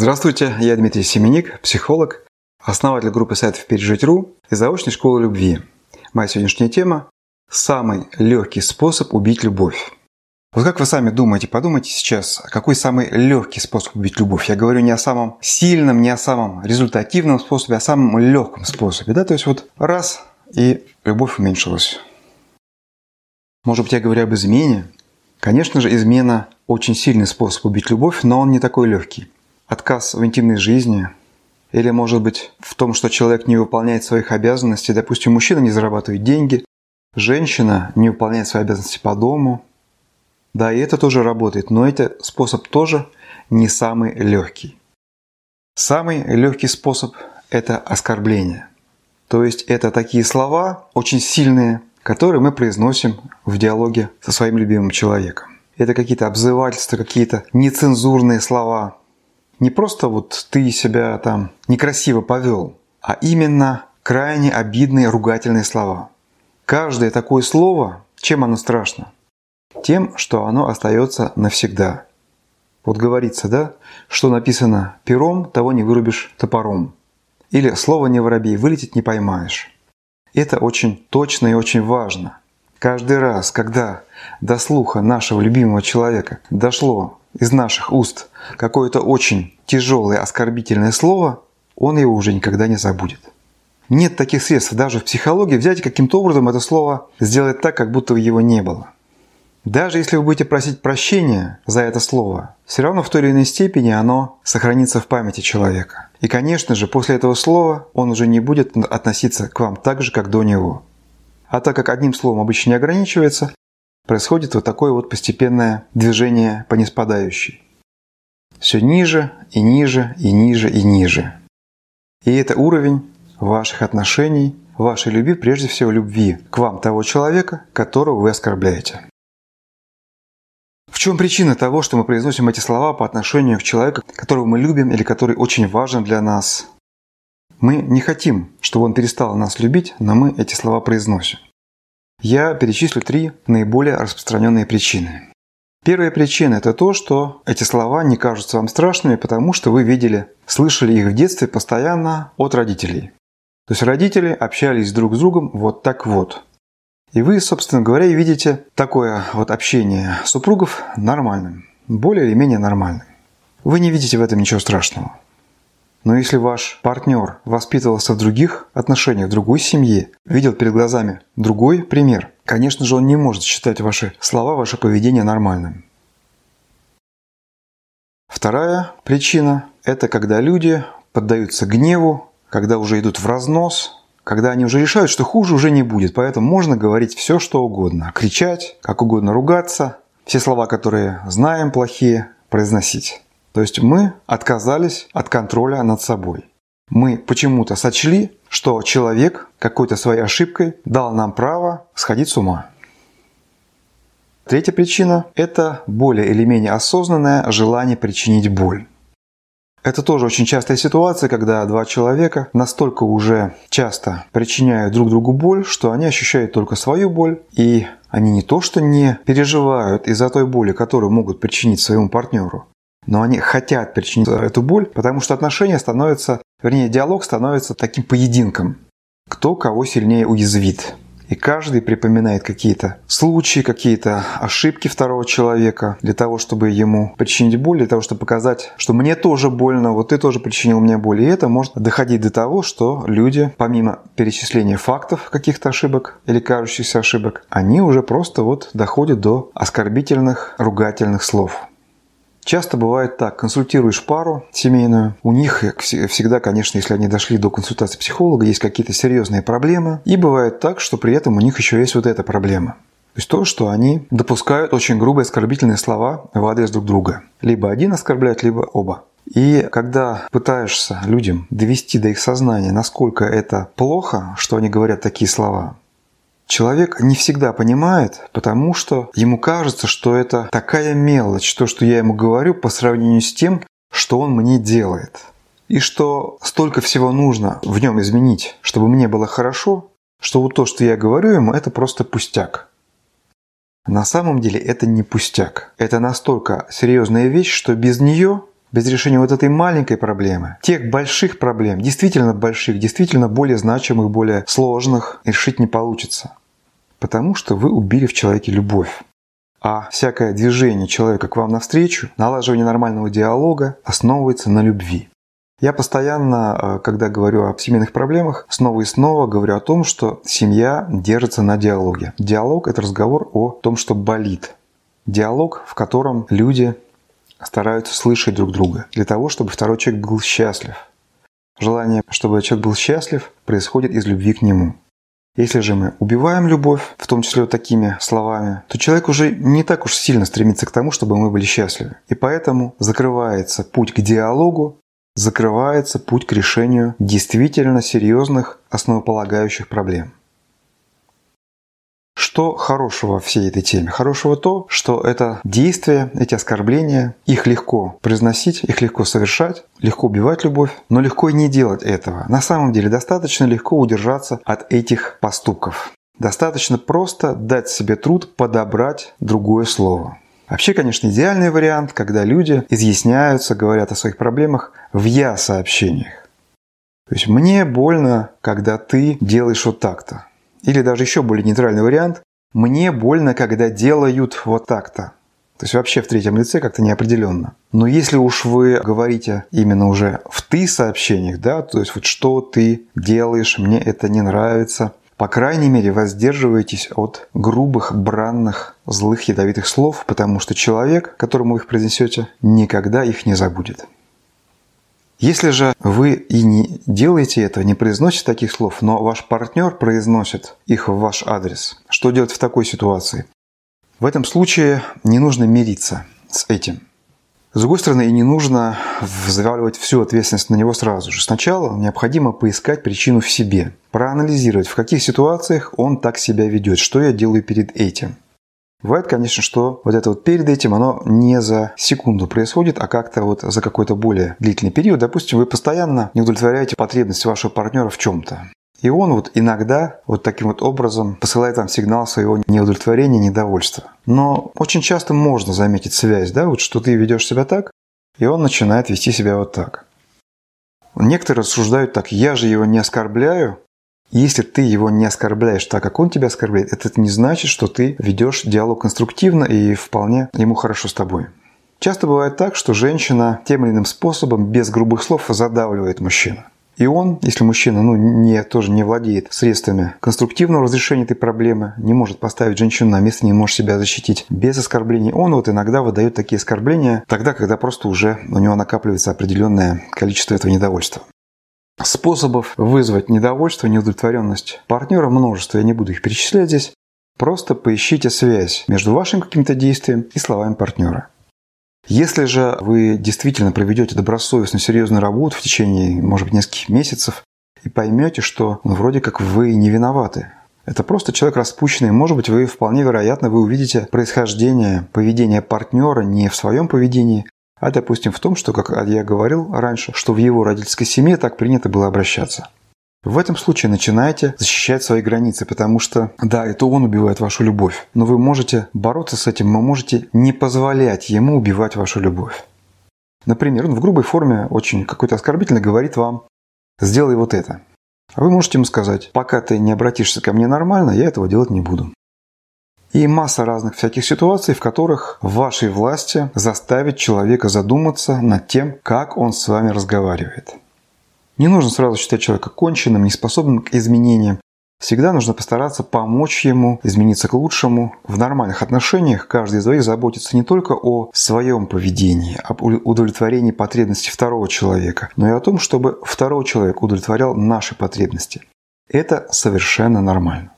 Здравствуйте, я Дмитрий Семеник, психолог, основатель группы сайтов «Пережить.ру» и заочной школы любви. Моя сегодняшняя тема – самый легкий способ убить любовь. Вот как вы сами думаете, подумайте сейчас, какой самый легкий способ убить любовь? Я говорю не о самом сильном, не о самом результативном способе, а о самом легком способе. Да? То есть вот раз и любовь уменьшилась. Может быть, я говорю об измене? Конечно же, измена – очень сильный способ убить любовь, но он не такой легкий отказ в интимной жизни, или, может быть, в том, что человек не выполняет своих обязанностей. Допустим, мужчина не зарабатывает деньги, женщина не выполняет свои обязанности по дому. Да, и это тоже работает, но этот способ тоже не самый легкий. Самый легкий способ – это оскорбление. То есть это такие слова, очень сильные, которые мы произносим в диалоге со своим любимым человеком. Это какие-то обзывательства, какие-то нецензурные слова, не просто вот ты себя там некрасиво повел, а именно крайне обидные ругательные слова. Каждое такое слово, чем оно страшно? Тем, что оно остается навсегда. Вот говорится, да, что написано пером, того не вырубишь топором. Или слово не воробей, вылететь не поймаешь. Это очень точно и очень важно. Каждый раз, когда до слуха нашего любимого человека дошло из наших уст какое-то очень тяжелое оскорбительное слово, он его уже никогда не забудет. Нет таких средств даже в психологии взять каким-то образом это слово сделать так, как будто его не было. Даже если вы будете просить прощения за это слово, все равно в той или иной степени оно сохранится в памяти человека. И, конечно же, после этого слова он уже не будет относиться к вам так же, как до него. А так как одним словом обычно не ограничивается, происходит вот такое вот постепенное движение по неспадающей. Все ниже и ниже и ниже и ниже. И это уровень ваших отношений, вашей любви, прежде всего любви к вам того человека, которого вы оскорбляете. В чем причина того, что мы произносим эти слова по отношению к человеку, которого мы любим или который очень важен для нас? Мы не хотим, чтобы он перестал нас любить, но мы эти слова произносим. Я перечислю три наиболее распространенные причины. Первая причина – это то, что эти слова не кажутся вам страшными, потому что вы видели, слышали их в детстве постоянно от родителей. То есть родители общались друг с другом вот так вот. И вы, собственно говоря, и видите такое вот общение супругов нормальным, более или менее нормальным. Вы не видите в этом ничего страшного. Но если ваш партнер воспитывался в других отношениях, в другой семье, видел перед глазами другой пример, конечно же, он не может считать ваши слова, ваше поведение нормальным. Вторая причина – это когда люди поддаются гневу, когда уже идут в разнос, когда они уже решают, что хуже уже не будет, поэтому можно говорить все, что угодно, кричать, как угодно ругаться, все слова, которые знаем плохие, произносить. То есть мы отказались от контроля над собой. Мы почему-то сочли, что человек какой-то своей ошибкой дал нам право сходить с ума. Третья причина – это более или менее осознанное желание причинить боль. Это тоже очень частая ситуация, когда два человека настолько уже часто причиняют друг другу боль, что они ощущают только свою боль, и они не то что не переживают из-за той боли, которую могут причинить своему партнеру, но они хотят причинить эту боль, потому что отношения становятся, вернее, диалог становится таким поединком. Кто кого сильнее уязвит. И каждый припоминает какие-то случаи, какие-то ошибки второго человека для того, чтобы ему причинить боль, для того, чтобы показать, что мне тоже больно, вот ты тоже причинил мне боль. И это может доходить до того, что люди, помимо перечисления фактов каких-то ошибок или кажущихся ошибок, они уже просто вот доходят до оскорбительных, ругательных слов. Часто бывает так, консультируешь пару семейную, у них всегда, конечно, если они дошли до консультации психолога, есть какие-то серьезные проблемы, и бывает так, что при этом у них еще есть вот эта проблема. То есть то, что они допускают очень грубые оскорбительные слова в адрес друг друга. Либо один оскорбляет, либо оба. И когда пытаешься людям довести до их сознания, насколько это плохо, что они говорят такие слова, Человек не всегда понимает, потому что ему кажется, что это такая мелочь, то, что я ему говорю по сравнению с тем, что он мне делает. И что столько всего нужно в нем изменить, чтобы мне было хорошо, что вот то, что я говорю ему, это просто пустяк. На самом деле это не пустяк. Это настолько серьезная вещь, что без нее без решения вот этой маленькой проблемы, тех больших проблем, действительно больших, действительно более значимых, более сложных, решить не получится. Потому что вы убили в человеке любовь. А всякое движение человека к вам навстречу, налаживание нормального диалога основывается на любви. Я постоянно, э, когда говорю о семейных проблемах, снова и снова говорю о том, что семья держится на диалоге. Диалог – это разговор о том, что болит. Диалог, в котором люди стараются слышать друг друга, для того, чтобы второй человек был счастлив. Желание, чтобы человек был счастлив, происходит из любви к нему. Если же мы убиваем любовь, в том числе вот такими словами, то человек уже не так уж сильно стремится к тому, чтобы мы были счастливы. И поэтому закрывается путь к диалогу, закрывается путь к решению действительно серьезных основополагающих проблем. Что хорошего во всей этой теме? Хорошего то, что это действия, эти оскорбления, их легко произносить, их легко совершать, легко убивать любовь, но легко и не делать этого. На самом деле достаточно легко удержаться от этих поступков. Достаточно просто дать себе труд подобрать другое слово. Вообще, конечно, идеальный вариант, когда люди изъясняются, говорят о своих проблемах в «я-сообщениях». То есть «мне больно, когда ты делаешь вот так-то». Или даже еще более нейтральный вариант «мне больно, когда делают вот так-то». То есть вообще в третьем лице как-то неопределенно. Но если уж вы говорите именно уже в «ты» сообщениях, да, то есть вот что ты делаешь, мне это не нравится, по крайней мере, воздерживайтесь от грубых, бранных, злых, ядовитых слов, потому что человек, которому вы их произнесете, никогда их не забудет. Если же вы и не делаете этого, не произносите таких слов, но ваш партнер произносит их в ваш адрес, что делать в такой ситуации? В этом случае не нужно мириться с этим. С другой стороны, и не нужно взваливать всю ответственность на него сразу же. Сначала необходимо поискать причину в себе, проанализировать, в каких ситуациях он так себя ведет, что я делаю перед этим – Бывает, конечно, что вот это вот перед этим, оно не за секунду происходит, а как-то вот за какой-то более длительный период. Допустим, вы постоянно не удовлетворяете потребности вашего партнера в чем-то. И он вот иногда вот таким вот образом посылает вам сигнал своего неудовлетворения, недовольства. Но очень часто можно заметить связь, да, вот что ты ведешь себя так, и он начинает вести себя вот так. Некоторые рассуждают так, я же его не оскорбляю, если ты его не оскорбляешь так, как он тебя оскорбляет, это не значит, что ты ведешь диалог конструктивно и вполне ему хорошо с тобой. Часто бывает так, что женщина тем или иным способом, без грубых слов, задавливает мужчину. И он, если мужчина ну, не, тоже не владеет средствами конструктивного разрешения этой проблемы, не может поставить женщину на место, не может себя защитить без оскорблений, он вот иногда выдает такие оскорбления тогда, когда просто уже у него накапливается определенное количество этого недовольства. Способов вызвать недовольство, неудовлетворенность партнера множество, я не буду их перечислять здесь. Просто поищите связь между вашим каким-то действием и словами партнера. Если же вы действительно проведете добросовестную, серьезную работу в течение, может быть, нескольких месяцев и поймете, что ну, вроде как вы не виноваты, это просто человек распущенный. Может быть, вы вполне вероятно, вы увидите происхождение поведения партнера не в своем поведении, а, допустим, в том, что, как я говорил раньше, что в его родительской семье так принято было обращаться. В этом случае начинайте защищать свои границы, потому что, да, это он убивает вашу любовь, но вы можете бороться с этим, вы можете не позволять ему убивать вашу любовь. Например, он в грубой форме, очень какой-то оскорбительно говорит вам «сделай вот это». А вы можете ему сказать «пока ты не обратишься ко мне нормально, я этого делать не буду». И масса разных всяких ситуаций, в которых в вашей власти заставить человека задуматься над тем, как он с вами разговаривает. Не нужно сразу считать человека конченным, неспособным к изменениям. Всегда нужно постараться помочь ему измениться к лучшему. В нормальных отношениях каждый из двоих заботится не только о своем поведении, об удовлетворении потребностей второго человека, но и о том, чтобы второй человек удовлетворял наши потребности. Это совершенно нормально.